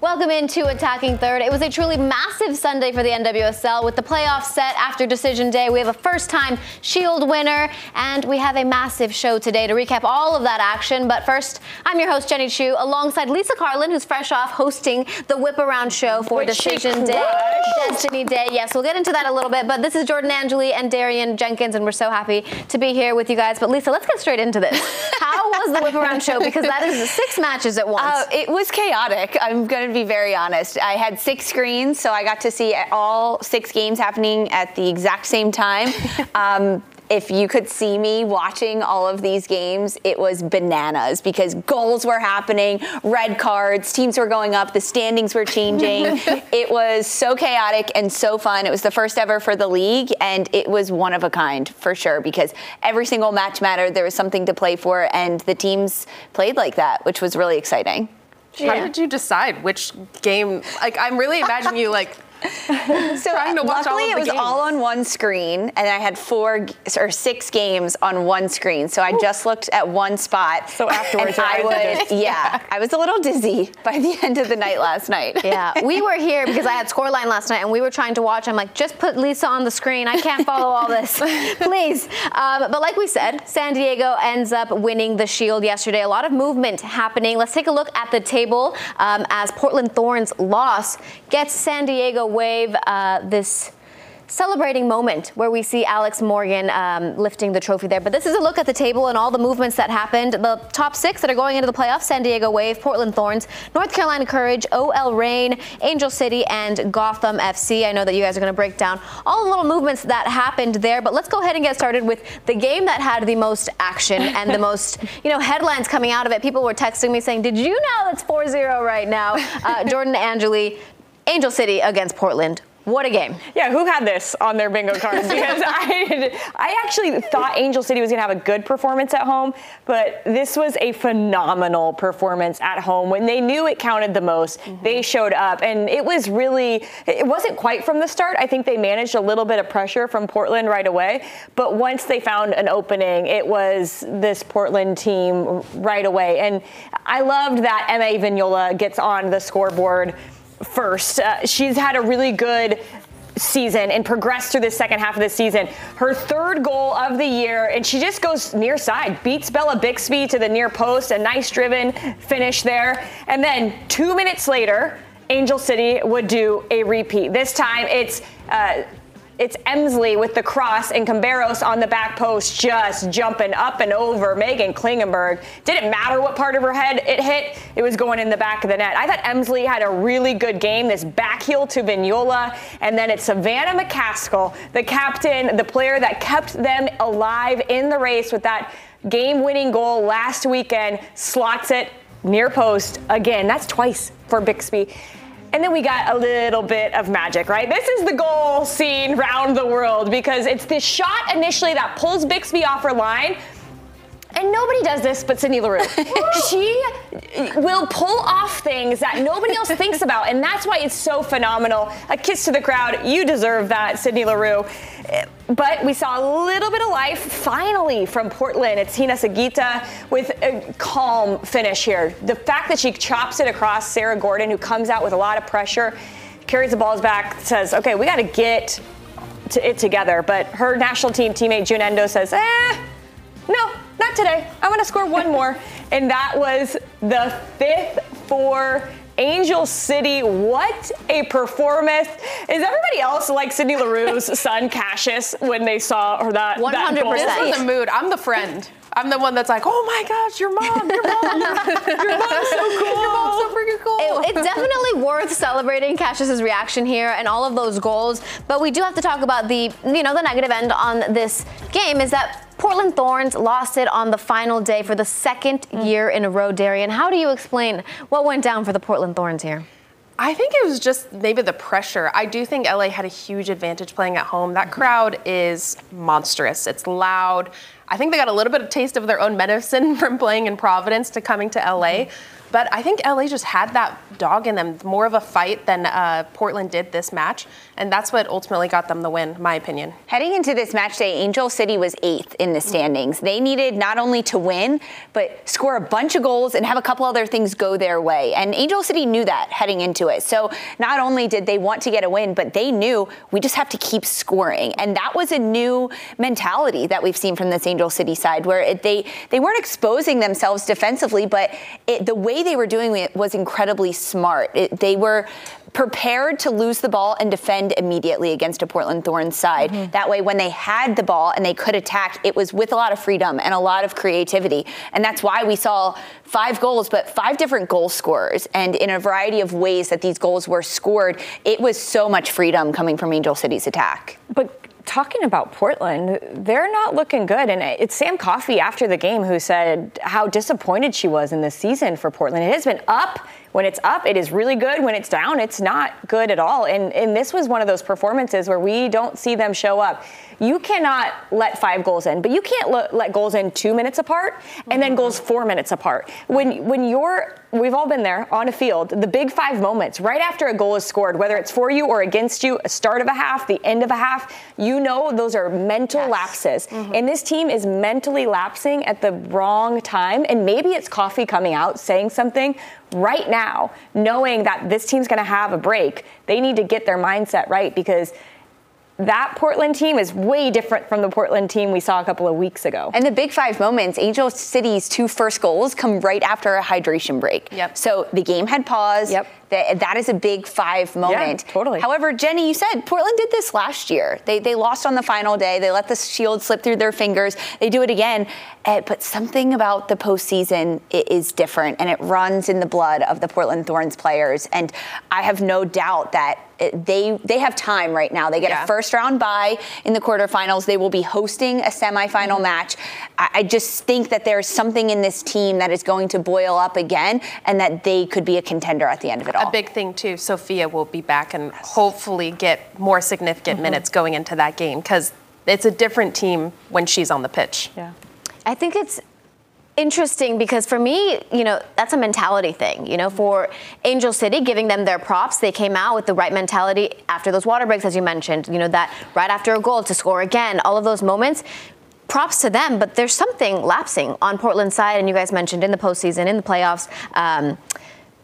Welcome into Attacking Third. It was a truly massive Sunday for the NWSL with the playoffs set after decision day. We have a first time Shield winner, and we have a massive show today to recap all of that action. But first, I'm your host, Jenny Chiu, alongside Lisa Carlin, who's fresh off hosting the Whip Around show for Which Decision Day. Destiny Day. Yes, we'll get into that a little bit. But this is Jordan Angeli and Darian Jenkins, and we're so happy to be here with you guys. But Lisa, let's get straight into this. How was the Whip Around show? Because that is six matches at once. Uh, it was chaotic. I'm going to be very honest. I had six screens, so I got to see all six games happening at the exact same time. Um, if you could see me watching all of these games, it was bananas because goals were happening, red cards, teams were going up, the standings were changing. it was so chaotic and so fun. It was the first ever for the league, and it was one of a kind for sure because every single match mattered. There was something to play for, and the teams played like that, which was really exciting. How did you decide which game? Like, I'm really imagining you like so trying to watch luckily all of it was games. all on one screen and i had four or six games on one screen so i just looked at one spot So afterwards, i was are yeah i was a little dizzy by the end of the night last night Yeah, we were here because I had scoreline last night and we were trying to watch. I'm like, just put Lisa on the screen. I can't follow all this, please. Um, but like we said, San Diego ends up winning the Shield yesterday. A lot of movement happening. Let's take a look at the table um, as Portland Thorns loss gets San Diego Wave uh, this celebrating moment where we see Alex Morgan um, lifting the trophy there. But this is a look at the table and all the movements that happened. The top six that are going into the playoffs San Diego Wave, Portland Thorns, North Carolina Courage, OL Reign, Angel City, and Gotham FC. I know that you guys are going to break down all the little movements that happened there. But let's go ahead and get started with the game that had the most action and the most, you know, headlines coming out of it. People were texting me saying, Did you know it's 4 0 right now? Uh, Jordan Angeli, Angel City against Portland. What a game. Yeah, who had this on their bingo cards? Because I, I actually thought Angel City was going to have a good performance at home, but this was a phenomenal performance at home. When they knew it counted the most, mm-hmm. they showed up, and it was really, it wasn't quite from the start. I think they managed a little bit of pressure from Portland right away, but once they found an opening, it was this Portland team right away. And I loved that Emma Vignola gets on the scoreboard first. Uh, she's had a really good season and progressed through the second half of the season. Her third goal of the year, and she just goes near side, beats Bella Bixby to the near post, a nice driven finish there. And then two minutes later, Angel City would do a repeat. This time it's uh, it's Emslie with the cross and Camberos on the back post just jumping up and over Meghan Klingenberg. Didn't matter what part of her head it hit, it was going in the back of the net. I thought Emslie had a really good game. This back heel to Vignola, and then it's Savannah McCaskill, the captain, the player that kept them alive in the race with that game winning goal last weekend, slots it near post again. That's twice for Bixby. And then we got a little bit of magic, right? This is the goal scene round the world because it's this shot initially that pulls Bixby off her line. And nobody does this but Sydney Leroux. she will pull off things that nobody else thinks about, and that's why it's so phenomenal. A kiss to the crowd. You deserve that, Sydney Leroux. But we saw a little bit of life finally from Portland. It's Hina Sugita with a calm finish here. The fact that she chops it across Sarah Gorden, who comes out with a lot of pressure, carries the balls back, says, okay, we got to get it together. But her national team teammate Jun Endo says, eh, no, not today. I'm going to score one more. And that was the fifth for Angel City. What a performance. Is everybody else like Sydney Leroux's son Cassius when they saw her that? 100%. That goal? this was the mood. I'm the friend. I'm the one that's like, oh my gosh, your mom, your mom, your mom's so cool. Your mom's so freaking cool. It, it's definitely worth celebrating Cassius's reaction here and all of those goals. But we do have to talk about the, you know, the negative end on this game is that Portland Thorns lost it on the final day for the second mm. year in a row, Darian. How do you explain what went down for the Portland Thorns here? I think it was just maybe the pressure. I do think LA had a huge advantage playing at home. That crowd is monstrous. It's loud. I think they got a little bit of taste of their own medicine from playing in Providence to coming to LA. Mm-hmm. But I think LA just had that dog in them, more of a fight than uh, Portland did this match. And that's what ultimately got them the win, my opinion. Heading into this match day, Angel City was eighth in the standings. They needed not only to win, but score a bunch of goals and have a couple other things go their way. And Angel City knew that heading into it. So not only did they want to get a win, but they knew we just have to keep scoring. And that was a new mentality that we've seen from this Angel City side, where it, they they weren't exposing themselves defensively, but it, the way they were doing it was incredibly smart. It, they were prepared to lose the ball and defend immediately against a Portland Thorns side. Mm-hmm. That way, when they had the ball and they could attack, it was with a lot of freedom and a lot of creativity. And that's why we saw five goals, but five different goal scorers. And in a variety of ways that these goals were scored, it was so much freedom coming from Angel City's attack. But talking about Portland, they're not looking good. And it's Sam Coffey after the game who said how disappointed she was in this season for Portland. It has been up when it's up, it is really good. When it's down, it's not good at all. And, and this was one of those performances where we don't see them show up. You cannot let five goals in, but you can't let, goals in two minutes apart and then goals four minutes apart. When when you're we've all been there on a field, the big five moments right after a goal is scored, whether it's for you or against you, a start of a half, the end of a half, you know those are mental yes. lapses. Mm-hmm. And this team is mentally lapsing at the wrong time. And maybe it's Coffey coming out saying something right now, knowing that this team's going to have a break, they need to get their mindset right because that Portland team is way different from the Portland team we saw a couple of weeks ago. And the big five moments, Angel City's two first goals come right after a hydration break. Yep. So the game had paused. Yep. That, that is a big five moment. Yeah, totally. However, Jenny, you said Portland did this last year. They, they lost on the final day. They let the shield slip through their fingers. They do it again. Uh, but something about the postseason is different, and it runs in the blood of the Portland Thorns players. And I have no doubt that they they have time right now. They get yeah. a first round bye in the quarterfinals. They will be hosting a semifinal mm-hmm. match. I, I, just think that there's something in this team that is going to boil up again, and that they could be a contender at the end of it all. A big thing too. Sophia will be back and hopefully get more significant mm-hmm. minutes going into that game because it's a different team when she's on the pitch. Yeah. I think it's interesting because for me, you know, that's a mentality thing. You know, for Angel City, giving them their props, they came out with the right mentality after those water breaks, as you mentioned. You know, that right after a goal to score again, all of those moments. Props to them, but there's something lapsing on Portland's side, and you guys mentioned in the postseason, in the playoffs. Um,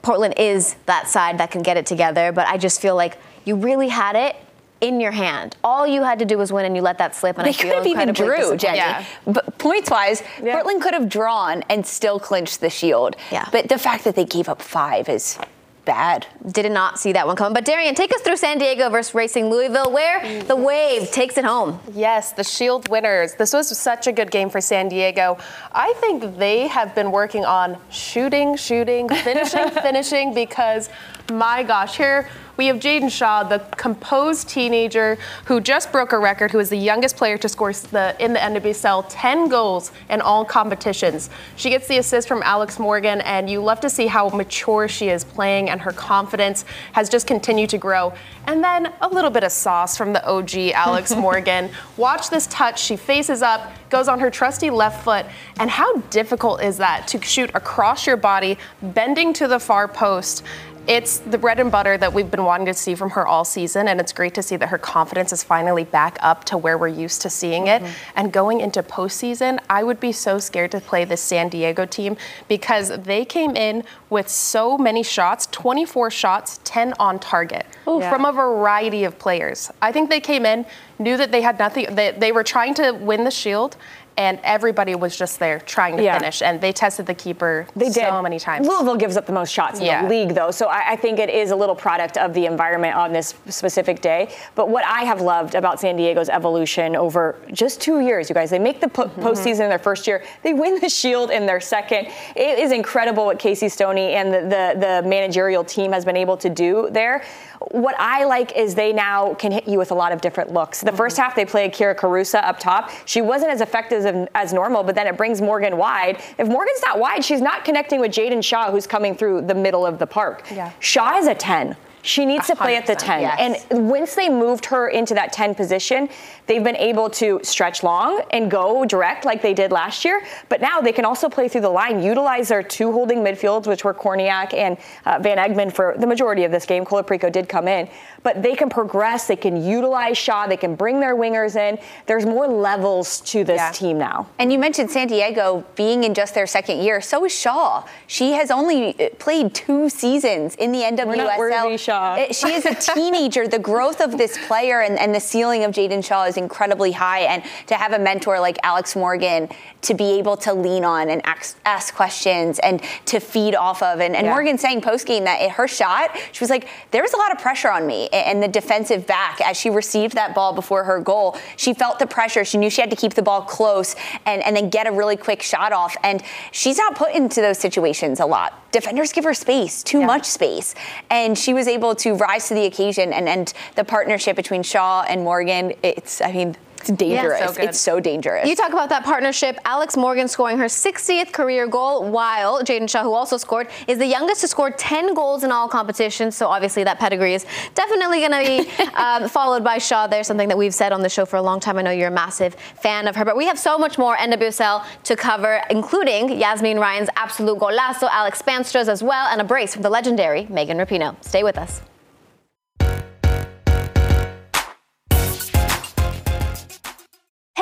Portland is that side that can get it together, but I just feel like you really had it in your hand. All you had to do was win, and you let that slip. And they I could have even drew, Jenny. Yeah. But points wise, yeah. Portland could have drawn and still clinched the Shield. Yeah. But the fact that they gave up five is bad. Did not see that one coming. But Darian, take us through San Diego versus Racing Louisville, where the mm-hmm. Wave takes it home. Yes, the Shield winners. This was such a good game for San Diego. I think they have been working on shooting, shooting, finishing, finishing, because my gosh, here we have Jaedyn Shaw, the composed teenager who just broke a record, who is the youngest player to score the, in the NWSL 10 goals in all competitions. She gets the assist from Alex Morgan, and you love to see how mature she is playing, and her confidence has just continued to grow. And then a little bit of sauce from the OG Alex Morgan. Watch this touch. She faces up, goes on her trusty left foot. And how difficult is that to shoot across your body, bending to the far post? It's the bread and butter that we've been wanting to see from her all season, and it's great to see that her confidence is finally back up to where we're used to seeing it. Mm-hmm. And going into postseason, I would be so scared to play this San Diego team because they came in with so many shots 24 shots, 10 on target yeah. from a variety of players. I think they came in, knew that they had nothing, they, they were trying to win the shield and everybody was just there trying to yeah. finish. And they tested the keeper they so did. many times. Louisville gives up the most shots in yeah. the league, though, so I, I, think it is a little product of the environment on this specific day. But what I have loved about San Diego's evolution over just two years, you guys, they make the po- mm-hmm. postseason in their first year, they win the Shield in their second. It is incredible what Casey Stoney and the, the, the managerial team has been able to do there what I like is they now can hit you with a lot of different looks. The mm-hmm. first half they played Kyra Carusa up top. She wasn't as effective as, as, normal, but then it brings Morgan wide. If Morgan's not wide, she's not connecting with Jaedyn Shaw, who's coming through the middle of the park. Yeah. Shaw is a 10. She needs to play at the 10. Yes. And once they moved her into that 10 position, they've been able to stretch long and go direct like they did last year. But now they can also play through the line, utilize their two holding midfields, which were Kornieck and uh, Van Egmond for the majority of this game. Colaprico did come in. But they can progress, they can utilize Shaw, they can bring their wingers in. There's more levels to this yeah. team now. And you mentioned San Diego being in just their second year. So is Shaw. She has only uh, played two seasons in the NWSL. Shaw. She is a teenager. the growth of this player and, and the ceiling of Jaedyn Shaw is incredibly high. And to have a mentor like Alex Morgan to be able to lean on and ask, ask questions and to feed off of. And, and yeah. Morgan saying post game that her shot, she was like, there was a lot of pressure on me. And the defensive back, as she received that ball before her goal, she felt the pressure. She knew she had to keep the ball close and, and then get a really quick shot off. And she's not put into those situations a lot. Defenders give her space, too yeah. much space. And she was able to rise to the occasion. And, and the partnership between Shaw and Morgan, it's, I mean, it's dangerous. Yeah, so it's so dangerous. You talk about that partnership. Alex Morgan scoring her 60th career goal, while Jaedyn Shaw, who also scored, is the youngest to score 10 goals in all competitions. So obviously that pedigree is definitely going to be um, followed by Shaw. There's something that we've said on the show for a long time. I know you're a massive fan of her, but we have so much more NWSL to cover, including Yazmeen Ryan's absolute golazo, Alex Spaanstra's as well, and a brace from the legendary Megan Rapinoe. Stay with us.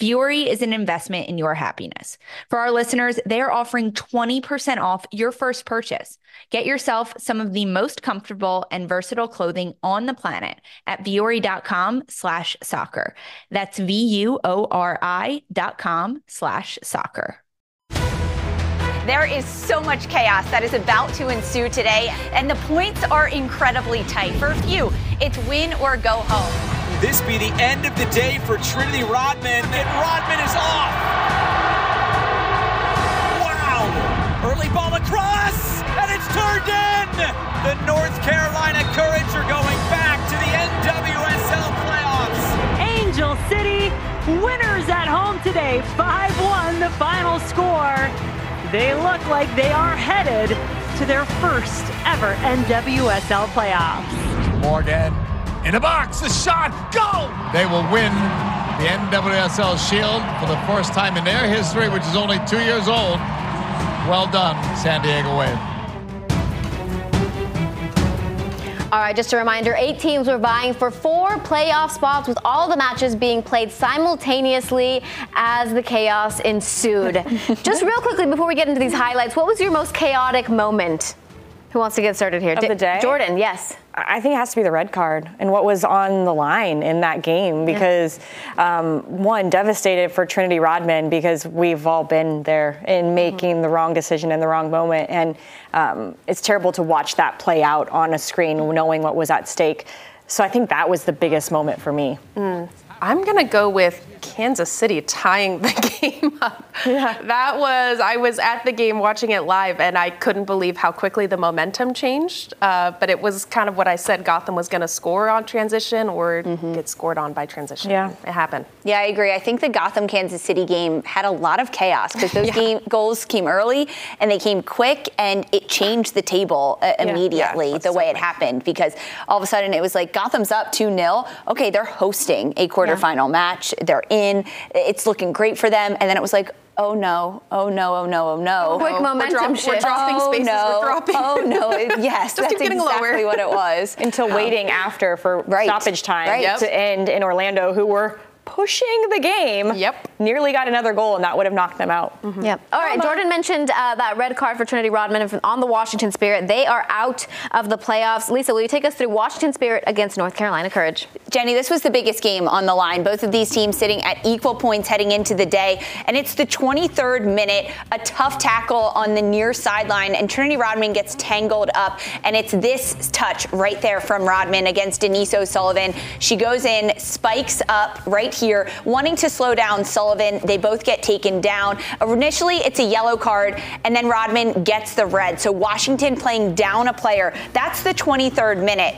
Vuori is an investment in your happiness. For our listeners, they are offering 20% off your first purchase. Get yourself some of the most comfortable and versatile clothing on the planet at vuori.com slash soccer. That's V-U-O-R-I dot com slash soccer. There is so much chaos that is about to ensue today, and the points are incredibly tight. For a few, it's win or go home this be the end of the day for Trinity Rodman, and Rodman is off. Wow! Early ball across, and it's turned in. The North Carolina Courage are going back to the NWSL playoffs. Angel City winners at home today, 5-1 the final score. they look like they are headed to their first ever NWSL playoffs. Morgan in the box, the shot, go! They will win the NWSL Shield for the first time in their history, which is only two years old. Well done, San Diego Wave. All right, just a reminder eight teams were vying for four playoff spots, with all the matches being played simultaneously as the chaos ensued. just real quickly before we get into these highlights, what was your most chaotic moment? Who wants to get started here? Of the day? Jordan, yes. I think it has to be the red card and what was on the line in that game because, um, one, devastated for Trinity Rodman because we've all been there in Mm-hmm. making mm-hmm. the wrong decision in the wrong moment. And um, it's terrible to watch that play out on a screen knowing what was at stake. So I think that was the biggest moment for me. Mm. I'm going to go with Kansas City tying the game up. Yeah. That was, I was at the game watching it live and I couldn't believe how quickly the momentum changed. Uh, but it was kind of what I said Gotham was going to score on transition or mm-hmm. get scored on by transition. Yeah. It happened. Yeah, I agree. I think the Gotham Kansas City game had a lot of chaos because those yeah. game goals came early and they came quick and it changed the table uh, immediately yeah. the way it happened because all of a sudden it was like Gotham's up 2 0. Okay, they're hosting a quarterfinal match. They're in. It's looking great for them. And then it was like, oh no, oh no, oh no, oh no. Quick oh, momentum we're drop, shift. We're dropping oh, spaces. No. We're dropping. Oh no, yes, that's exactly lower. what it was. Until um, waiting after for right. stoppage time right. yep. to end in Orlando, who were pushing the game. Yep. Nearly got another goal, and that would have knocked them out. Mm-hmm. Yep. All right. Jordan mentioned uh, that red card for Trinity Rodman on the Washington Spirit. They are out of the playoffs. Lisa, will you take us through Washington Spirit against North Carolina Courage? Jenny, this was the biggest game on the line. Both of these teams sitting at equal points heading into the day, and it's the 23rd minute. A tough tackle on the near sideline, and Trinity Rodman gets tangled up, and it's this touch right there from Rodman against Denise O'Sullivan. She goes in, spikes up right here, wanting to slow down Sullivan. They both get taken down. Initially, it's a yellow card, and then Rodman gets the red. So Washington playing down a player. That's the 23rd minute.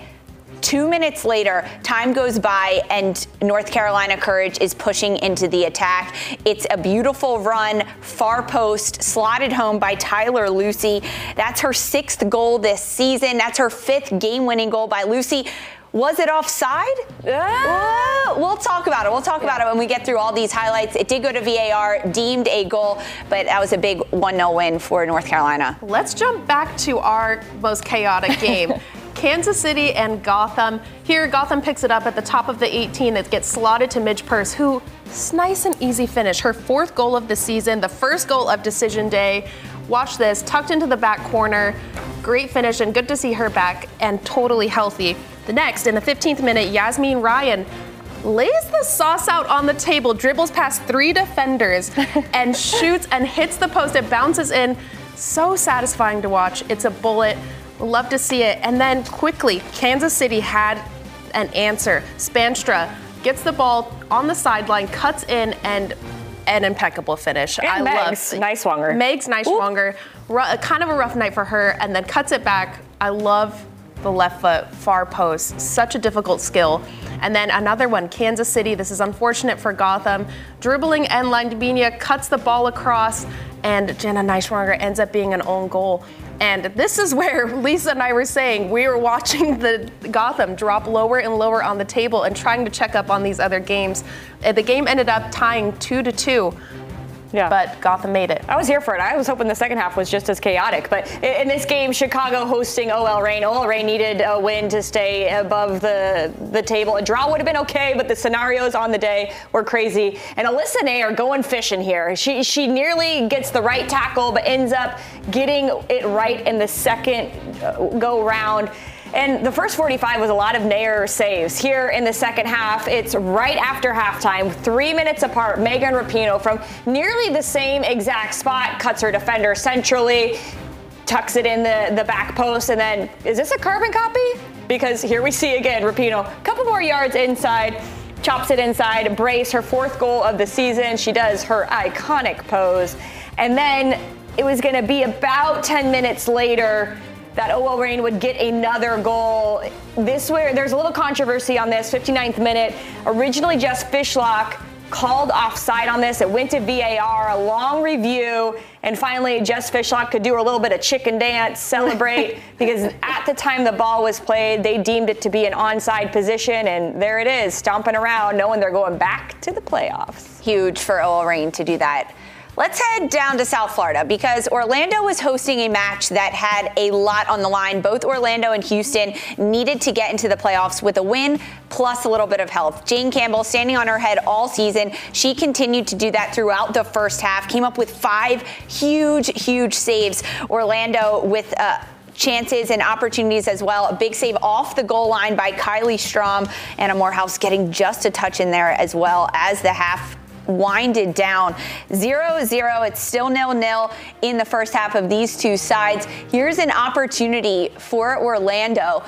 Two minutes later, time goes by, and North Carolina Courage is pushing into the attack. It's a beautiful run, far post, slotted home by Tyler Lussi. That's her sixth goal this season. That's her fifth game winning goal by Lussi. Was it offside? Uh, we'll talk about it. We'll talk about it when we get through all these highlights. It did go to VAR, deemed a goal, but that was a big 1 0 win for North Carolina. Let's jump back to our most chaotic game. Kansas City and Gotham. Here, Gotham picks it up at the top of the 18. It gets slotted to Midge Purce, who nice and easy finish. Her fourth goal of the season, the first goal of decision day. Watch this, tucked into the back corner. Great finish, and good to see her back and totally healthy. The next, in the 15th minute, Yazmeen Ryan lays the sauce out on the table, dribbles past three defenders, and shoots and hits the post. It bounces in. So satisfying to watch. It's a bullet. Love to see it. And then quickly, Kansas City had an answer. Spaanstra gets the ball on the sideline, cuts in, and an impeccable finish. And I Megs, love Nighswonger. Megs Nighswonger, r- kind of a rough night for her, and then cuts it back. I love the left foot far post. Such a difficult skill. And then another one, Kansas City. This is unfortunate for Gotham. Dribbling and Landibinia cuts the ball across, and Jenna Nighswonger ends up being an own goal. And this is where Lisa and I were saying we were watching the Gotham drop lower and lower on the table and trying to check up on these other games. Uh, the game ended up tying two to two. Yeah. But Gotham made it. I was here for it. I was hoping the second half was just as chaotic. But in this game, Chicago hosting OL Reign. OL Reign needed a win to stay above the, the table. A draw would have been okay, but the scenarios on the day were crazy. And Alyssa Naeher going fishing here. She, she nearly gets the right tackle, but ends up getting it right in the second uh, go round. And the first 45 was a lot of Naeher saves. Here in the second half, it's right after halftime, three minutes apart. Megan Rapinoe from nearly the same exact spot cuts her defender centrally, tucks it in the, the back post, and then is this a carbon copy? Because here we see again Rapinoe, a couple more yards inside. Chops it inside, brace her fourth goal of the season. She does her iconic pose. And then it was going to be about 10 minutes later that oh, OL Reign would get another goal. This where there's a little controversy on this 59th minute. Originally Jess Fishlock called offside on this. It went to VAR, a long review, and finally Jess Fishlock could do a little bit of chicken dance, celebrate, because at the time the ball was played, they deemed it to be an onside position, and there it is, stomping around, knowing they're going back to the playoffs. Huge for OL Reign to do that. Let's head down to South Florida because Orlando was hosting a match that had a lot on the line. Both Orlando and Houston needed to get into the playoffs with a win plus a little bit of health. Jane Campbell standing on her head all season. She continued to do that throughout the first half, came up with five huge, huge saves. Orlando with uh, chances and opportunities as well. A big save off the goal line by Kylie Strom. Anna Moorhouse getting just a touch in there as well as the half winded down. 0-0 it's still nil-nil in the first half of these two sides. Here's an opportunity for orlando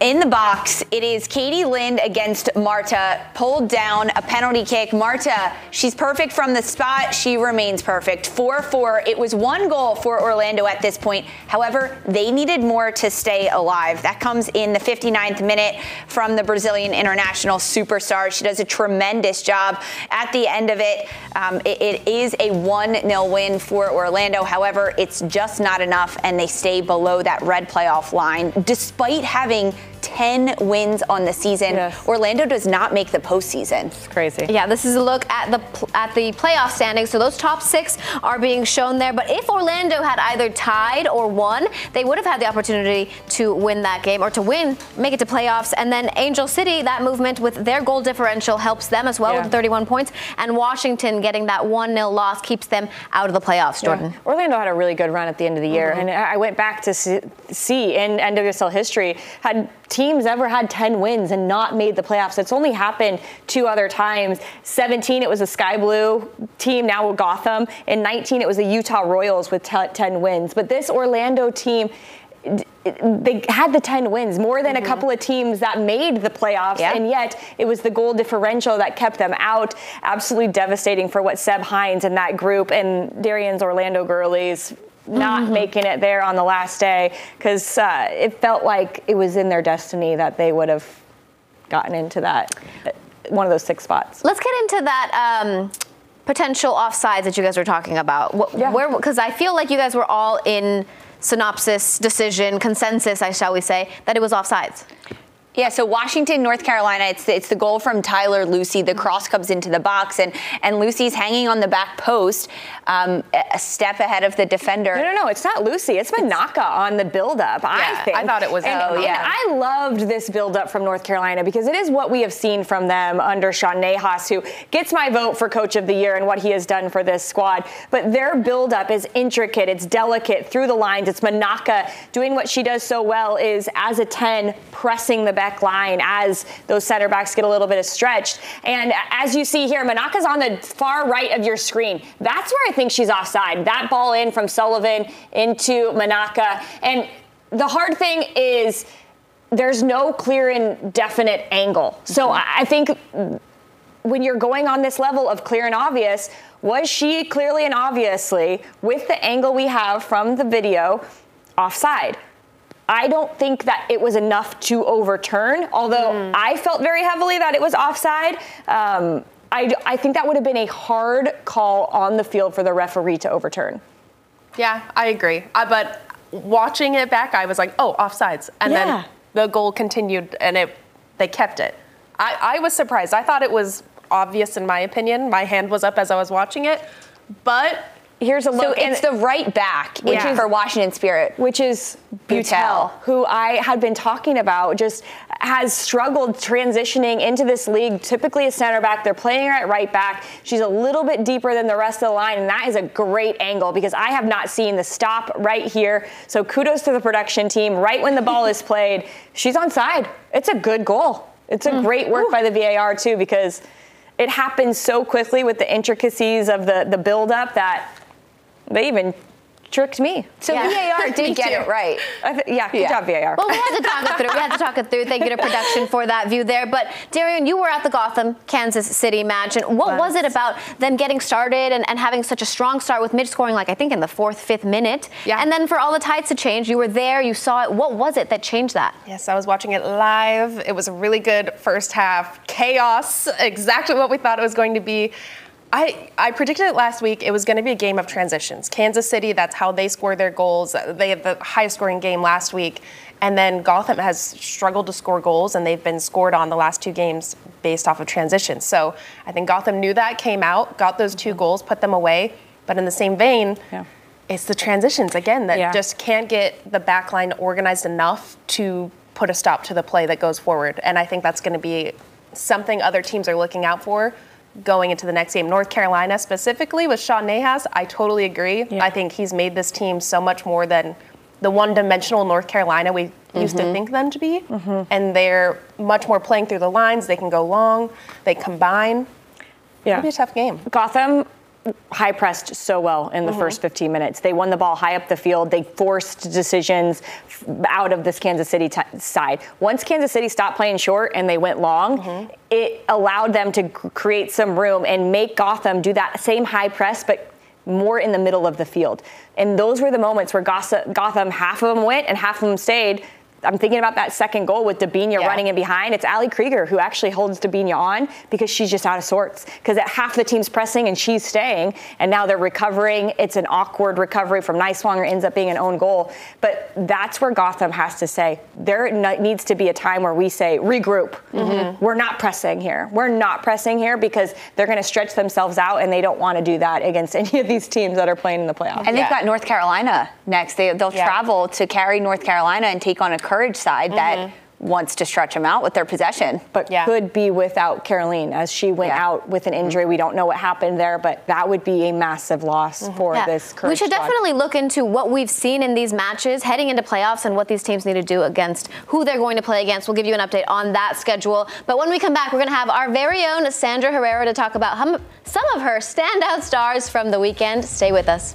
in the box, it is Katie Lind against Marta, pulled down a penalty kick. Marta, she's perfect from the spot. She remains perfect. 4 4. It was one goal for Orlando at this point. However, they needed more to stay alive. That comes in the 59th minute from the Brazilian international superstar. She does a tremendous job at the end of it. Um, it, it is a 1 0 win for Orlando. However, it's just not enough, and they stay below that red playoff line despite having 10 wins on the season. Yes. Orlando does not make the postseason. It's crazy. Yeah, this is a look at the at the playoff standings. So those top six are being shown there. But if Orlando had either tied or won, they would have had the opportunity to win that game or to win, make it to playoffs. And then Angel City, that movement with their goal differential helps them as well yeah. with 31 points. And Washington getting that 1 0 loss keeps them out of the playoffs, Jordan. Yeah. Orlando had a really good run at the end of the year. Mm-hmm. And I went back to see in NWSL history, had teams ever had 10 wins and not made the playoffs. It's only happened two other times. 17, it was a Sky Blue team, now Gotham. In 19, it was the Utah Royals with 10 wins. But this Orlando team, they had the 10 wins, more than mm-hmm. a couple of teams that made the playoffs, yeah. and yet it was the goal differential that kept them out. Absolutely devastating for what Seb Hines and that group and Darian's Orlando Girlies not mm-hmm. making it there on the last day because uh, it felt like it was in their destiny that they would have gotten into that uh, one of those six spots. Let's get into that. Um, potential offsides that you guys were talking about. yeah. Where because I feel like you guys were all in synopsis, decision, consensus, I shall we say, that it was offsides. Yeah, so Washington, North Carolina, it's it's the goal from Tyler Lussi. The cross comes into the box, and and Lussi's hanging on the back post, um, a step ahead of the defender. No, no, no, it's not Lussi. It's Manaka on the buildup. Yeah, I think. I thought it was. And, oh, yeah. I loved this buildup from North Carolina because it is what we have seen from them under Sean Nahas, who gets my vote for Coach of the Year and what he has done for this squad. But their buildup is intricate. It's delicate through the lines. It's Manaka doing what she does so well is as a ten pressing the back line as those center backs get a little bit of stretched. And as you see here, Manaka's on the far right of your screen. That's where I think she's offside. That ball in from Sullivan into Manaka. And the hard thing is there's no clear and definite angle. So. I think when you're going on this level of clear and obvious, was she clearly and obviously, with the angle we have from the video, offside? I don't think that it was enough to overturn, although mm. I felt very heavily that it was offside. Um, I, I think that would have been a hard call on the field for the referee to overturn. Yeah, I agree. Uh, but watching it back, I was like, oh, offsides. And yeah. then the goal continued and it they kept it. I, I was surprised. I thought it was obvious in my opinion. My hand was up as I was watching it. But here's a look. So it's the right back, which yeah. is for Washington Spirit, which is Beutel, who I had been talking about, just has struggled transitioning into this league. Typically a center back, they're playing her at right back. She's a little bit deeper than the rest of the line, and that is a great angle because I have not seen the stop right here. So kudos to the production team. Right when the ball is played, she's on side. It's a good goal. It's a mm. great work Ooh. by the VAR too because it happens so quickly with the intricacies of the the build up that they even tricked me. So Yeah. VAR did get it right. I th- yeah, good Yeah. job, VAR. Well, we had to talk it through. We had to talk it through. Thank you to production for that view there. But Darian, you were at the Gotham, Kansas City match, and what was it about them getting started and, and having such a strong start with Midge scoring, like I think in the fourth, fifth minute, Yeah. and then for all the tides to change? You were there, you saw it. What was it that changed that? Yes, I was watching it live. It was a really good first half. Chaos, exactly what we thought it was going to be. I, I predicted it last week. It was going to be a game of transitions. Kansas City, that's how they score their goals. They had the highest scoring game last week. And then Gotham has struggled to score goals, and they've been scored on the last two games based off of transitions. So I think Gotham knew that, came out, got those two mm-hmm. goals, put them away. But in the same vein, Yeah. it's the transitions again that Yeah. just can't get the back line organized enough to put a stop to the play that goes forward. And I think that's going to be something other teams are looking out for going into the next game. North Carolina specifically with Sean Nahas, I totally agree. Yeah. I think he's made this team so much more than the one-dimensional North Carolina we used to mm-hmm. think them to be. Mm-hmm. And they're much more playing through the lines. They can go long. They combine. Yeah. It'll be a tough game. Gotham high pressed so well in the mm-hmm. first 15 minutes. They won the ball high up the field. They forced decisions out of this Kansas City t- side. Once Kansas City stopped playing short and they went long, mm-hmm. it allowed them to create some room and make Gotham do that same high press, but more in the middle of the field. And those were the moments where Gotham, half of them went and half of them stayed. I'm thinking about that second goal with Debinha Yeah. running in behind. It's Ali Krieger who actually holds Debinha on because she's just out of sorts. Because half the team's pressing and she's staying, and now they're recovering. It's an awkward recovery from Nighswonger, ends up being an own goal. But that's where Gotham has to say there needs to be a time where we say regroup. Mm-hmm. We're not pressing here. We're not pressing here because they're going to stretch themselves out, and they don't want to do that against any of these teams that are playing in the playoffs. And they've got North Carolina next. They, they'll Yeah. travel to Cary North Carolina and take on a courage side that mm-hmm. wants to stretch them out with their possession. but Yeah. could be without Caroline as she went Yeah. out with an injury. We don't know what happened there, but that would be a massive loss mm-hmm. for Yeah. this. we should squad. definitely look into what we've seen in these matches heading into playoffs and what these teams need to do against who they're going to play against. We'll give you an update on that schedule. But when we come back, we're going to have our very own Sandra Herrera to talk about hum- some of her standout stars from the weekend. Stay with us.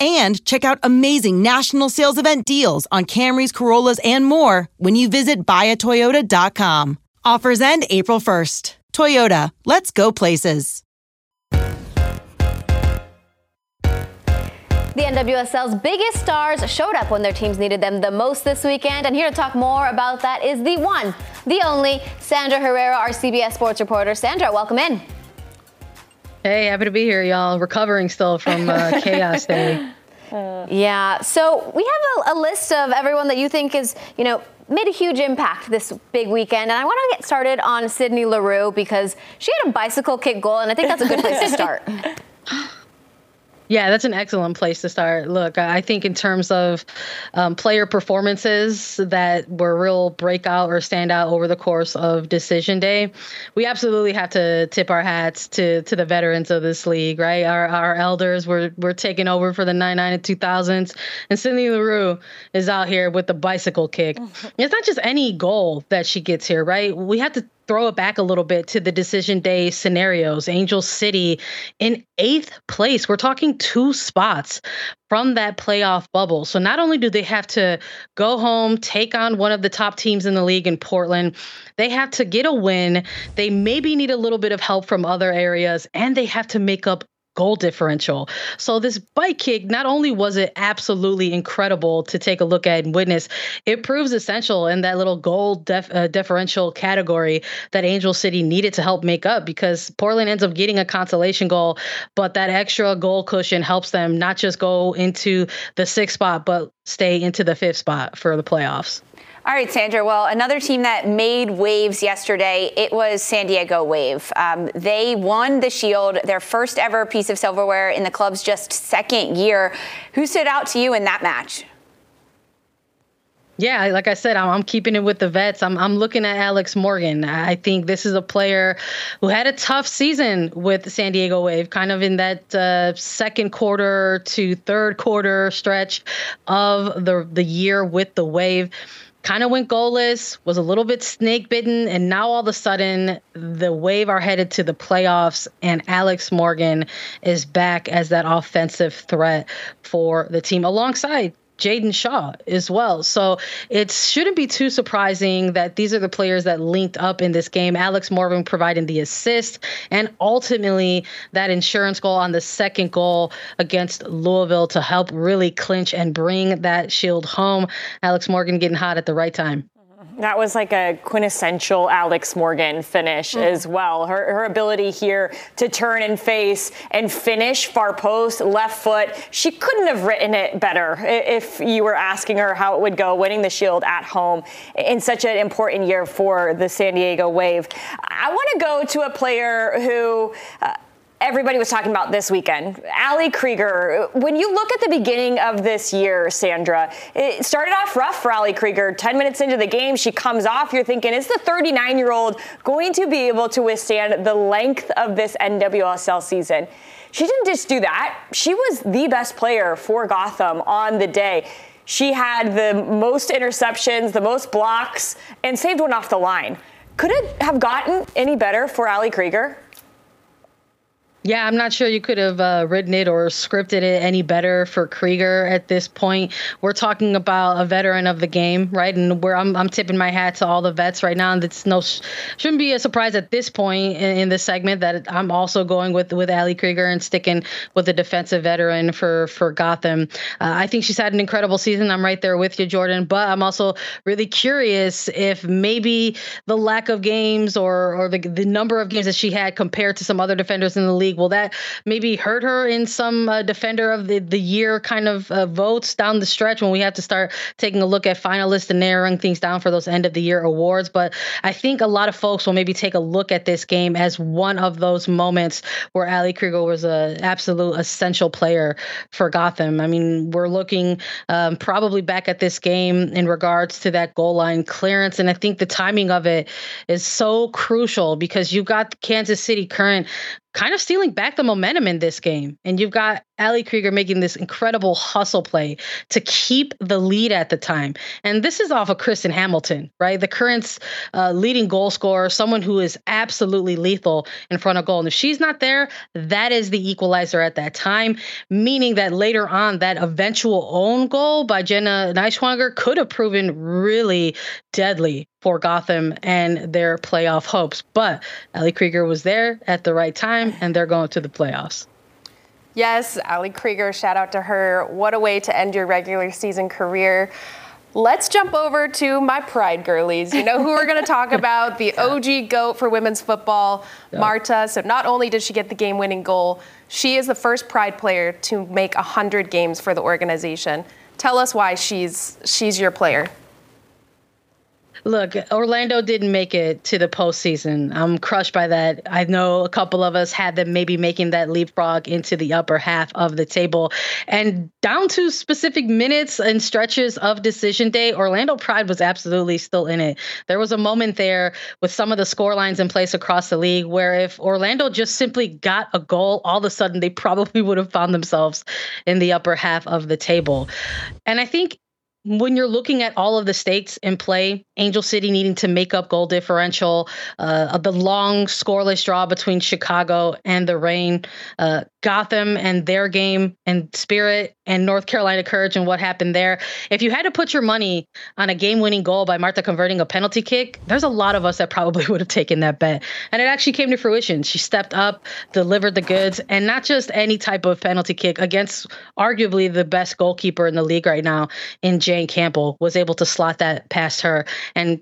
and check out amazing national sales event deals on Camrys, Corollas, and more when you visit buyatoyota.com. Offers end April 1st. Toyota, let's go places. The NWSL's biggest stars showed up when their teams needed them the most this weekend, and here to talk more about that is the one, the only, Sandra Herrera, our CBS sports reporter. Sandra, welcome in. Hey, happy to be here, y'all. Recovering still from uh, chaos day. Yeah, so we have a, a list of everyone that you think is, you know, made a huge impact this big weekend, and I want to get started on Sydney Leroux because she had a bicycle kick goal, and I think that's a good place to start. Yeah, that's an excellent place to start. Look, I think in terms of um, player performances that were real breakout or standout over the course of decision day, we absolutely have to tip our hats to to the veterans of this league, right? Our our elders were were taking over for the 99 and 2000s, and Cindy Leroux is out here with the bicycle kick. It's not just any goal that she gets here, right? We have to throw it back a little bit to the decision day scenarios. Angel City in eighth place. We're talking two spots from that playoff bubble. So not only do they have to go home, take on one of the top teams in the league in Portland, they have to get a win. They maybe need a little bit of help from other areas, and they have to make up goal differential. So this bike kick, not only was it absolutely incredible to take a look at and witness, it proves essential in that little goal def, uh, differential category that Angel City needed to help make up because Portland ends up getting a consolation goal, but that extra goal cushion helps them not just go into the sixth spot, but stay into the fifth spot for the playoffs. All right, Sandra. Well, another team that made waves yesterday, it was San Diego Wave. Um, they won the Shield, their first ever piece of silverware in the club's just second year. Who stood out to you in that match? Yeah, like I said, I'm, keeping it with the vets. I'm, I'm looking at Alex Morgan. I think this is a player who had a tough season with San Diego Wave, kind of in that uh, second quarter to third quarter stretch of the the year with the Wave kind of went goalless, was a little bit snake bitten, and now all of a sudden the Wave are headed to the playoffs, and Alex Morgan is back as that offensive threat for the team alongside Jaedyn Shaw as well. So it shouldn't be too surprising that these are the players that linked up in this game. Alex Morgan providing the assist and ultimately that insurance goal on the second goal against Louisville to help really clinch and bring that shield home. Alex Morgan getting hot at the right time. That was like a quintessential Alex Morgan finish mm. as well. Her, her ability here to turn and face and finish far post, left foot. She couldn't have written it better if you were asking her how it would go winning the Shield at home in such an important year for the San Diego Wave. I want to go to a player who. Uh, everybody was talking about this weekend. Ali Krieger, when you look at the beginning of this year, Sandra, it started off rough for Ali Krieger. 10 minutes into the game, she comes off. You're thinking, is the 39 year old going to be able to withstand the length of this NWSL season? She didn't just do that, she was the best player for Gotham on the day. She had the most interceptions, the most blocks, and saved one off the line. Could it have gotten any better for Ali Krieger? Yeah, I'm not sure you could have uh, written it or scripted it any better for Krieger at this point. We're talking about a veteran of the game, right? And where I'm, I'm tipping my hat to all the vets right now. And it's no shouldn't be a surprise at this point in, in this segment that I'm also going with with Ali Krieger and sticking with a defensive veteran for for Gotham. Uh, I think she's had an incredible season. I'm right there with you, Jordan. But I'm also really curious if maybe the lack of games or or the the number of games that she had compared to some other defenders in the league league. Will that maybe hurt her in some uh, defender of the, the year kind of uh, votes down the stretch when we have to start taking a look at finalists and narrowing things down for those end of the year awards? But I think a lot of folks will maybe take a look at this game as one of those moments where Ali Krieger was an absolute essential player for Gotham. I mean, we're looking um, probably back at this game in regards to that goal line clearance. And I think the timing of it is so crucial because you got Kansas City current kind of stealing back the momentum in this game. And you've got Ali Krieger making this incredible hustle play to keep the lead at the time. And this is off of Kristen Hamilton, right? The current uh, leading goal scorer, someone who is absolutely lethal in front of goal. And if she's not there, that is the equalizer at that time, meaning that later on, that eventual own goal by Jenna Nighswonger could have proven really deadly for Gotham and their playoff hopes. But Ali Krieger was there at the right time, and they're going to the playoffs. Yes, Ali Krieger, shout out to her. What a way to end your regular season career. Let's jump over to my pride girlies. You know who we're going to talk about? The OG GOAT for women's football, Marta. So not only did she get the game winning goal, she is the first pride player to make 100 games for the organization. Tell us why she's she's your player. Look, Orlando didn't make it to the postseason. I'm crushed by that. I know a couple of us had them maybe making that leapfrog into the upper half of the table. And down to specific minutes and stretches of decision day, Orlando Pride was absolutely still in it. There was a moment there with some of the score lines in place across the league where if Orlando just simply got a goal, all of a sudden they probably would have found themselves in the upper half of the table. And I think when you're looking at all of the stakes in play Angel City needing to make up goal differential, uh, the long scoreless draw between Chicago and the Reign, uh, Gotham and their game and spirit, and North Carolina courage and what happened there. If you had to put your money on a game winning goal by Marta converting a penalty kick, there's a lot of us that probably would have taken that bet. And it actually came to fruition. She stepped up, delivered the goods, and not just any type of penalty kick against arguably the best goalkeeper in the league right now in Jane Campbell, was able to slot that past her and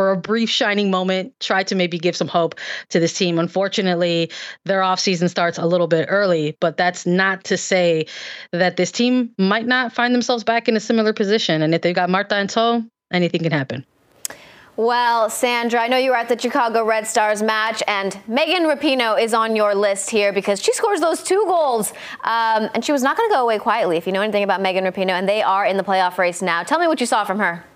for a brief shining moment, tried to maybe give some hope to this team. Unfortunately, their offseason starts a little bit early, but that's not to say that this team might not find themselves back in a similar position. And if they've got Marta in tow, anything can happen. Well, Sandra, I know you were at the Chicago Red Stars match, and Megan Rapinoe is on your list here because she scores those two goals. Um, and she was not going to go away quietly, if you know anything about Megan Rapinoe, and they are in the playoff race now. Tell me what you saw from her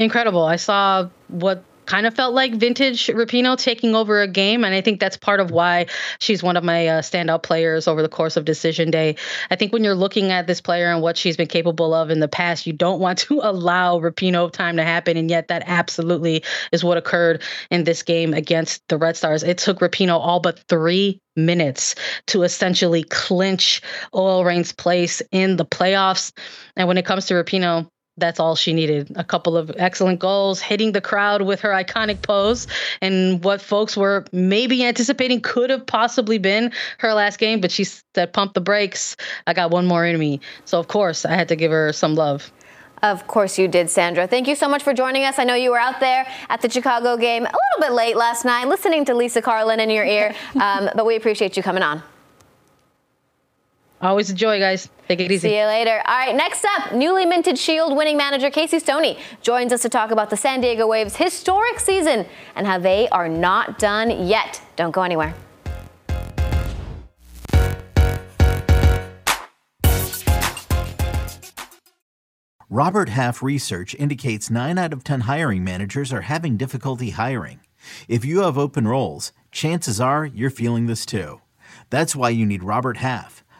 incredible. I saw what kind of felt like vintage Rapinoe taking over a game. And I think that's part of why she's one of my uh, standout players over the course of decision day. I think when you're looking at this player and what she's been capable of in the past, you don't want to allow Rapinoe time to happen. And yet that absolutely is what occurred in this game against the Red Stars. It took Rapinoe all but three minutes to essentially clinch OL Reign's place in the playoffs. And when it comes to Rapinoe, that's all she needed. A couple of excellent goals, hitting the crowd with her iconic pose, and what folks were maybe anticipating could have possibly been her last game. But she said, "Pump the brakes. I got one more in me." So of course, I had to give her some love. Of course you did, Sandra. Thank you so much for joining us. I know you were out there at the Chicago game a little bit late last night, listening to Lisa Carlin in your ear, um, but we appreciate you coming on. Always a joy, guys. Take it easy. See you later. All right, next up, newly minted Shield winning manager Casey Stoney joins us to talk about the San Diego Waves' historic season and how they are not done yet. Don't go anywhere. Robert Half research indicates 9 out of 10 hiring managers are having difficulty hiring. If you have open roles, chances are you're feeling this too. That's why you need Robert Half.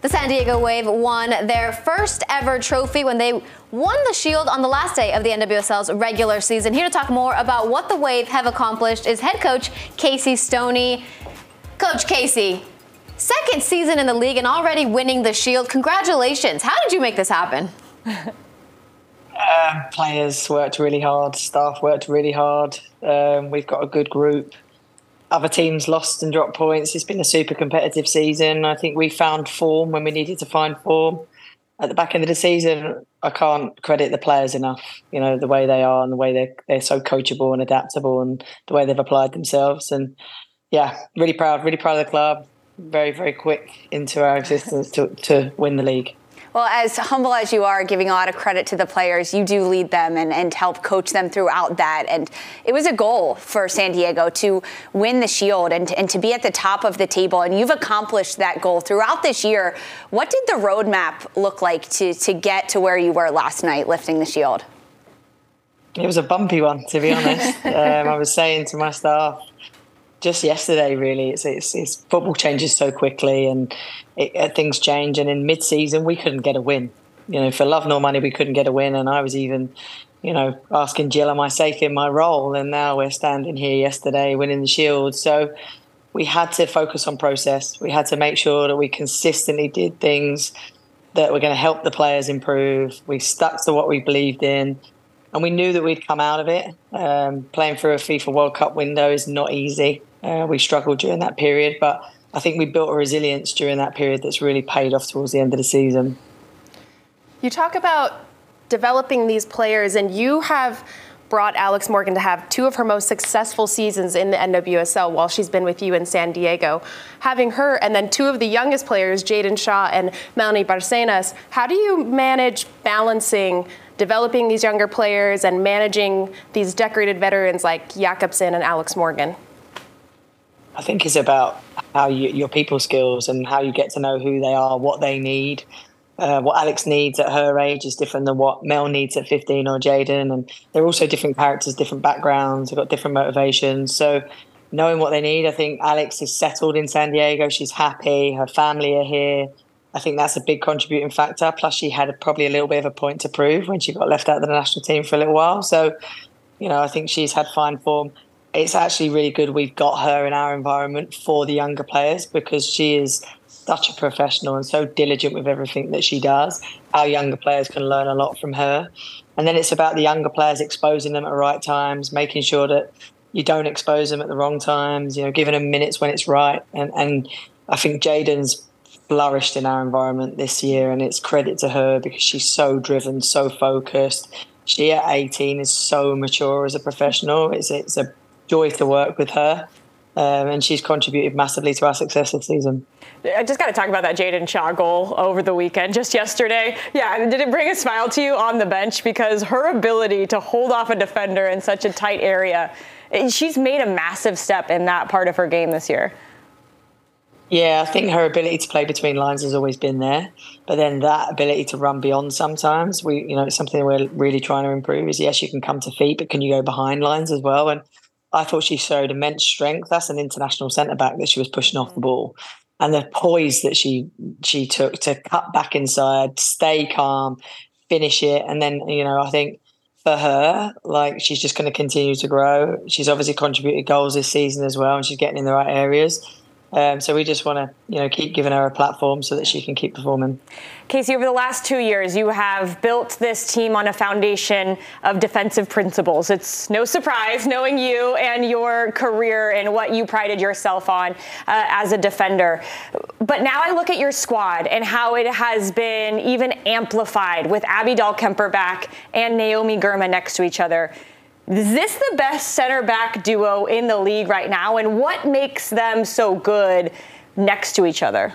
The San Diego Wave won their first ever trophy when they won the Shield on the last day of the NWSL's regular season. Here to talk more about what the Wave have accomplished is head coach Casey Stoney. Coach Casey, second season in the league and already winning the Shield. Congratulations. How did you make this happen? Um, players worked really hard, staff worked really hard. Um, we've got a good group other teams lost and dropped points. It's been a super competitive season. I think we found form when we needed to find form. At the back end of the season, I can't credit the players enough. You know the way they are and the way they're they're so coachable and adaptable, and the way they've applied themselves. And yeah, really proud, really proud of the club. Very very quick into our existence to to win the league. Well, as humble as you are, giving a lot of credit to the players, you do lead them and, and help coach them throughout that. And it was a goal for San Diego to win the Shield and, and to be at the top of the table. And you've accomplished that goal throughout this year. What did the roadmap look like to, to get to where you were last night lifting the Shield? It was a bumpy one, to be honest. um, I was saying to my staff, just yesterday, really. It's, it's, it's football changes so quickly, and it, uh, things change. And in mid-season, we couldn't get a win. You know, for love nor money, we couldn't get a win. And I was even, you know, asking Jill, "Am I safe in my role?" And now we're standing here yesterday, winning the Shield. So we had to focus on process. We had to make sure that we consistently did things that were going to help the players improve. We stuck to what we believed in and we knew that we'd come out of it. Um, playing through a FIFA World Cup window is not easy. Uh, we struggled during that period, but I think we built a resilience during that period that's really paid off towards the end of the season. You talk about developing these players, and you have brought Alex Morgan to have two of her most successful seasons in the NWSL while she's been with you in San Diego. Having her and then two of the youngest players, Jaedyn Shaw and Melanie Barcenas, how do you manage balancing developing these younger players and managing these decorated veterans like Jakobsson and Alex Morgan? I think it's about how you, your people skills and how you get to know who they are, what they need. Uh, what Alex needs at her age is different than what Mel needs at 15 or Jaedyn. And they're also different characters, different backgrounds, they've got different motivations. So knowing what they need, I think Alex is settled in San Diego. She's happy. Her family are here. I think that's a big contributing factor. Plus, she had a, probably a little bit of a point to prove when she got left out of the national team for a little while. So, you know, I think she's had fine form. It's actually really good we've got her in our environment for the younger players because she is such a professional and so diligent with everything that she does. Our younger players can learn a lot from her. And then it's about the younger players exposing them at the right times, making sure that you don't expose them at the wrong times, you know, giving them minutes when it's right. And, and I think Jaedyn's flourished in our environment this year, and it's credit to her because she's so driven, so focused. She at 18 is so mature as a professional. It's it's a joy to work with her, um, and she's contributed massively to our success this season. I just got to talk about that Jaedyn Shaw goal over the weekend, just yesterday. Yeah, did it bring a smile to you on the bench? Because her ability to hold off a defender in such a tight area, she's made a massive step in that part of her game this year. Yeah, I think her ability to play between lines has always been there, but then that ability to run beyond sometimes we, you know, it's something we're really trying to improve. Is yes, you can come to feet, but can you go behind lines as well? And I thought she showed immense strength. That's an international centre back that she was pushing off the mm. ball, and the poise that she she took to cut back inside, stay calm, finish it, and then you know I think for her, like she's just going to continue to grow. She's obviously contributed goals this season as well, and she's getting in the right areas. Um, so we just want to, you know, keep giving her a platform so that she can keep performing. Casey, over the last two years, you have built this team on a foundation of defensive principles. It's no surprise knowing you and your career and what you prided yourself on uh, as a defender. But now I look at your squad and how it has been even amplified with Abby Dahl Dahlkemper back and Naomi Girma next to each other. Is this the best center back duo in the league right now? And what makes them so good next to each other?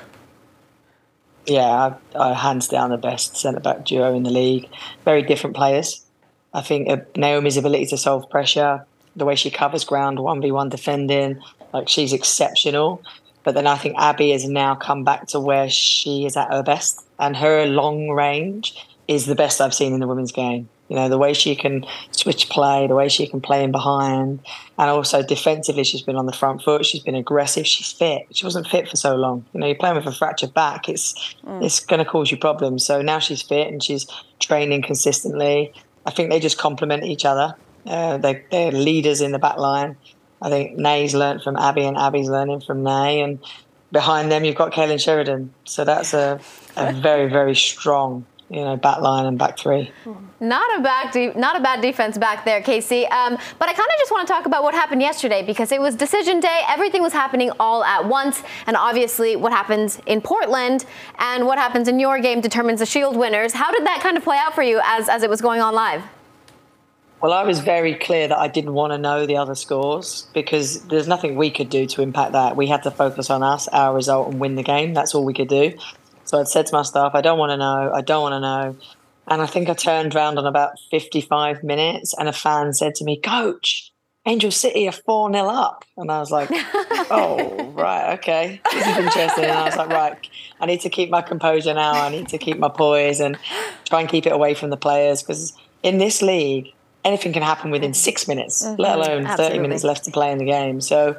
Yeah, uh, hands down the best centre back duo in the league. Very different players. I think uh, Naomi's ability to solve pressure, the way she covers ground, 1v1 defending, like she's exceptional. But then I think Abby has now come back to where she is at her best, and her long range is the best I've seen in the women's game. You know, the way she can switch play, the way she can play in behind, and also defensively, she's been on the front foot. She's been aggressive. She's fit. She wasn't fit for so long. You know, you're playing with a fractured back. It's mm. it's going to cause you problems. So now she's fit and she's training consistently. I think they just complement each other. Uh, they, they're leaders in the back line. I think Nay's learned from Abby, and Abby's learning from Nay. And behind them, you've got Kailen Sheridan. So that's a, a very, very strong you know, back line and back three. Not a bad, de- not a bad defense back there, Casey. Um, but I kind of just want to talk about what happened yesterday because it was decision day. Everything was happening all at once, and obviously, what happens in Portland and what happens in your game determines the Shield winners. How did that kind of play out for you as as it was going on live? Well, I was very clear that I didn't want to know the other scores because there's nothing we could do to impact that. We had to focus on us, our result, and win the game. That's all we could do. So I'd said to my staff, I don't want to know, I don't want to know. And I think I turned around on about 55 minutes and a fan said to me, Coach, Angel City are 4 0 up. And I was like, oh, right, okay. This is interesting. And I was like, right, I need to keep my composure now. I need to keep my poise and try and keep it away from the players because in this league, anything can happen within six minutes, mm-hmm. let alone Absolutely. 30 minutes left to play in the game. So,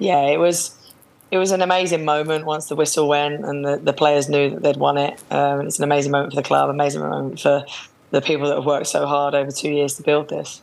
yeah, it was it was an amazing moment once the whistle went and the, the players knew that they'd won it. Um, it's an amazing moment for the club, amazing moment for the people that have worked so hard over two years to build this.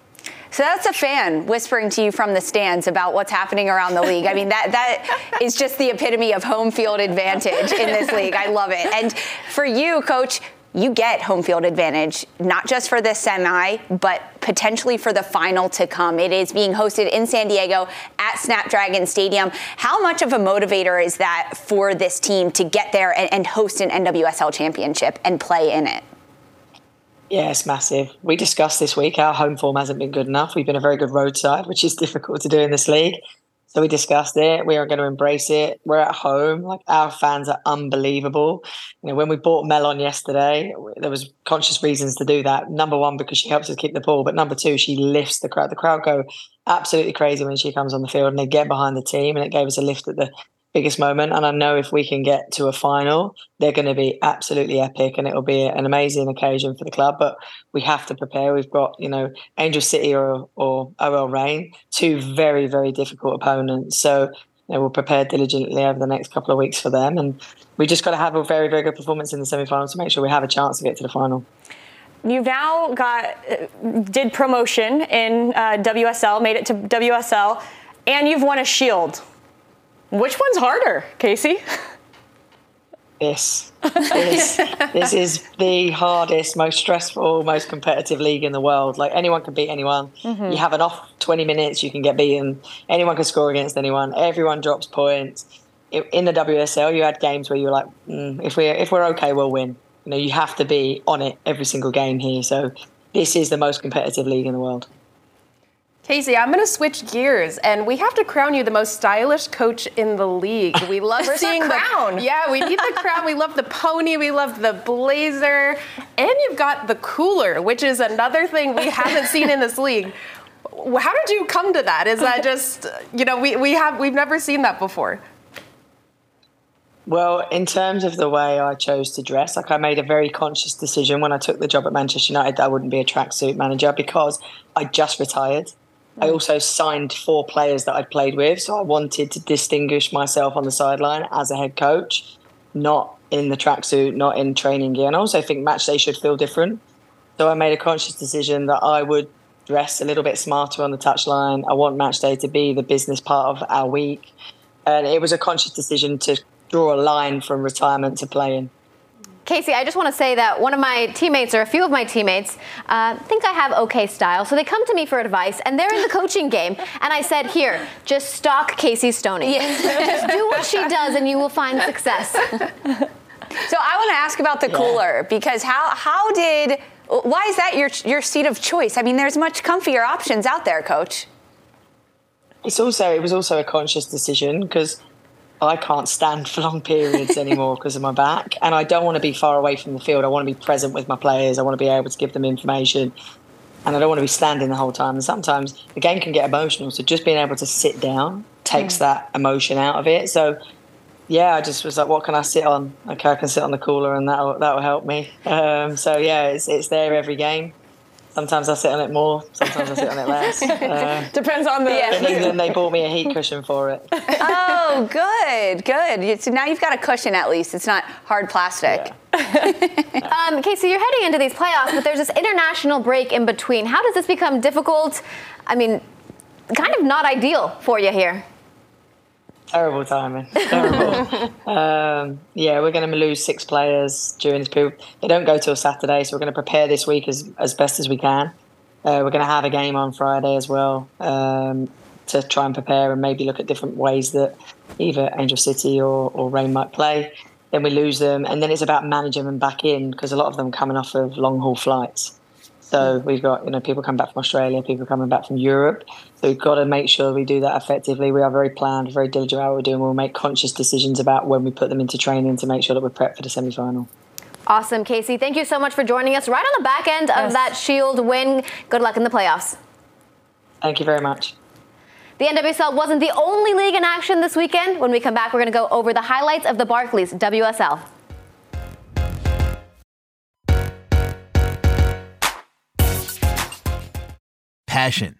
So that's a fan whispering to you from the stands about what's happening around the league. I mean, that that is just the epitome of home field advantage in this league. I love it. And for you, coach, you get home field advantage, not just for this semi, but potentially for the final to come. It is being hosted in San Diego at Snapdragon Stadium. How much of a motivator is that for this team to get there and, and host an NWSL championship and play in it? Yeah, it's massive. We discussed this week our home form hasn't been good enough. We've been a very good roadside, which is difficult to do in this league. So we discussed it. We are going to embrace it. We're at home. Like our fans are unbelievable. You know, when we bought Melon yesterday, there was conscious reasons to do that. Number one, because she helps us keep the ball, but number two, she lifts the crowd. The crowd go absolutely crazy when she comes on the field and they get behind the team, and it gave us a lift at the biggest moment. And I know if we can get to a final, they're going to be absolutely epic and it'll be an amazing occasion for the club. But we have to prepare. We've got, you know, Angel City or, or OL Reign, two very, very difficult opponents. So you know, we'll prepare diligently over the next couple of weeks for them. And we just got to have a very, very good performance in the semi final to make sure we have a chance to get to the final. You've now got, did promotion in uh, WSL, made it to WSL, and you've won a shield. Which one's harder, Casey? This. This, this is the hardest, most stressful, most competitive league in the world. Like anyone can beat anyone. Mm-hmm. You have an off 20 minutes, you can get beaten. Anyone can score against anyone. Everyone drops points. In the WSL, you had games where you were like, mm, if we're if we're okay, we'll win. You know, you have to be on it every single game here. So this is the most competitive league in the world. Casey, I'm going to switch gears, and we have to crown you the most stylish coach in the league. We love seeing the crown. Yeah, we need the crown. We love the pony. We love the blazer, and you've got the cooler, which is another thing we haven't seen in this league. How did you come to that? Is that just you know we, we have we've never seen that before? Well, in terms of the way I chose to dress, like I made a very conscious decision when I took the job at Manchester United that I wouldn't be a tracksuit manager because I just retired. I mm. also signed four players that I'd played with, so I wanted to distinguish myself on the sideline as a head coach, not in the tracksuit, not in training gear. And I also think match day should feel different. So I made a conscious decision that I would dress a little bit smarter on the touchline. I want match day to be the business part of our week. And it was a conscious decision to draw a line from retirement to playing. Casey, I just want to say that one of my teammates, or a few of my teammates, uh, think I have okay style. So they come to me for advice, and they're in the coaching game. And I said, here, just stalk Casey Stoney. Yeah. just do what she does, and you will find success. so I want to ask about the cooler because how how did why is that your your seat of choice? I mean, there's much comfier options out there, Coach. It's also it was also a conscious decision because I can't stand for long periods anymore because of my back. And I don't want to be far away from the field. I want to be present with my players. I want to be able to give them information. And I don't want to be standing the whole time. And sometimes the game can get emotional. So just being able to sit down takes mm. that emotion out of it. So yeah, I just was like, what can I sit on? Okay, I can sit on the cooler and that'll, that'll help me. Um, so yeah, it's, it's there every game. Sometimes I sit on it more. Sometimes I sit on it less. Uh, Depends on the. Yeah. In England, they bought me a heat cushion for it. oh, good, good. So now you've got a cushion at least. It's not hard plastic. Yeah. um, Casey, you're heading into these playoffs, but there's this international break in between. How does this become difficult? I mean, kind of not ideal for you here. Terrible timing. Terrible. um, yeah, we're going to lose six players during this period. They don't go till Saturday, so we're going to prepare this week as, as best as we can. Uh, we're going to have a game on Friday as well um, to try and prepare and maybe look at different ways that either Angel City or, or Reign might play. Then we lose them, and then it's about managing them back in because a lot of them coming off of long haul flights. So we've got you know people coming back from Australia, people coming back from Europe. So we've got to make sure we do that effectively. We are very planned, very diligent about what we're doing. We'll make conscious decisions about when we put them into training to make sure that we're prepped for the semi final. Awesome, Casey. Thank you so much for joining us right on the back end yes. of that Shield win. Good luck in the playoffs. Thank you very much. The NWSL wasn't the only league in action this weekend. When we come back, we're going to go over the highlights of the Barclays WSL. Passion,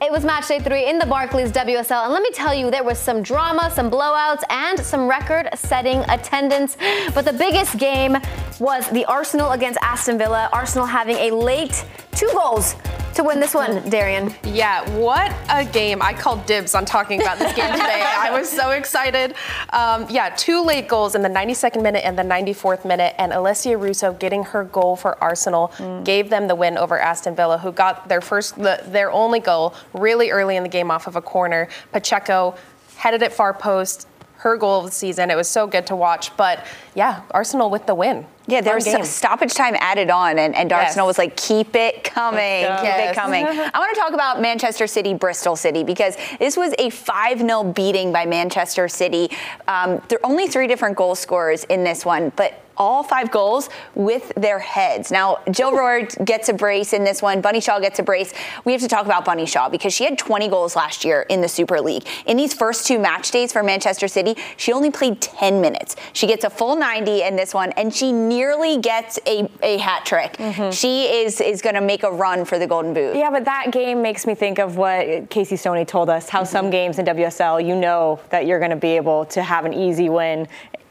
It was match day three in the Barclays WSL, and let me tell you, there was some drama, some blowouts, and some record setting attendance. But the biggest game was the Arsenal against Aston Villa. Arsenal having a late two goals to win this one, Darian. Yeah, what a game. I called dibs on talking about this game today. I was so excited. Um, yeah, two late goals in the 92nd minute and the 94th minute, and Alessia Russo getting her goal for Arsenal mm. gave them the win over Aston Villa, who got their first, the, their only goal really early in the game off of a corner. Pacheco headed it far post, her goal of the season. It was so good to watch. But yeah, Arsenal with the win. Yeah, there was stoppage time added on, and, and yes. Arsenal was like, keep it coming, keep yes. it coming. I want to talk about Manchester City, Bristol City, because this was a 5 0 beating by Manchester City. Um, there are only three different goal scorers in this one, but all five goals with their heads. Now, Jill Roord gets a brace in this one. Bunny Shaw gets a brace. We have to talk about Bunny Shaw because she had 20 goals last year in the Super League. In these first two match days for Manchester City, she only played 10 minutes. She gets a full 90 in this one, and she nearly gets a, a hat trick. Mm-hmm. She is is going to make a run for the Golden Boot. Yeah, but that game makes me think of what Casey Stoney told us. How mm-hmm. some games in WSL, you know that you're going to be able to have an easy win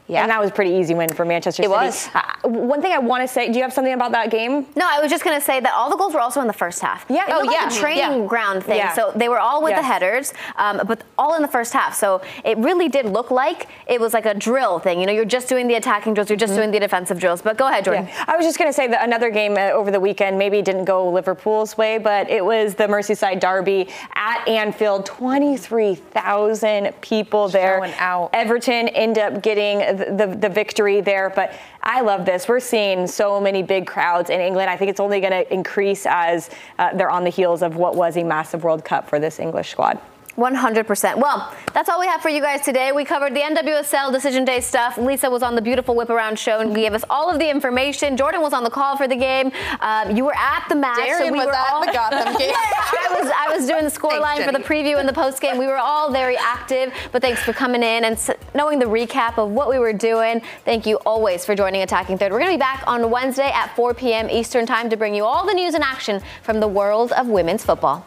yeah. And that was a pretty easy win for Manchester City. It was. Uh, one thing I want to say, do you have something about that game? No, I was just going to say that all the goals were also in the first half. Yeah. It oh, yeah. Like a training yeah. ground thing. Yeah. So they were all with yes. the headers, um, but all in the first half. So it really did look like it was like a drill thing. You know, you're just doing the attacking drills, you're just mm-hmm. doing the defensive drills. But go ahead, Jordan. Yeah. I was just going to say that another game uh, over the weekend maybe didn't go Liverpool's way, but it was the Merseyside Derby at Anfield. 23,000 people there. Showing out. Everton end up getting the, the, victory there. But I love this. We're seeing so many big crowds in England. I think it's only going to increase as uh, they're on the heels of what was a massive World Cup for this English squad. 100%. Well, that's all we have for you guys today. We covered the NWSL Decision Day stuff. Lisa was on the beautiful whip around show and gave us all of the information. Jordan was on the call for the game. Um, you were at the match. Darian so we was were at all... the Gotham game. yeah, I was, I was doing the scoreline for the preview and the post game. We were all very active, but thanks for coming in and knowing the recap of what we were doing. Thank you always for joining Attacking Third. We're going to be back on Wednesday at 4 p.m. Eastern Time to bring you all the news and action from the world of women's football.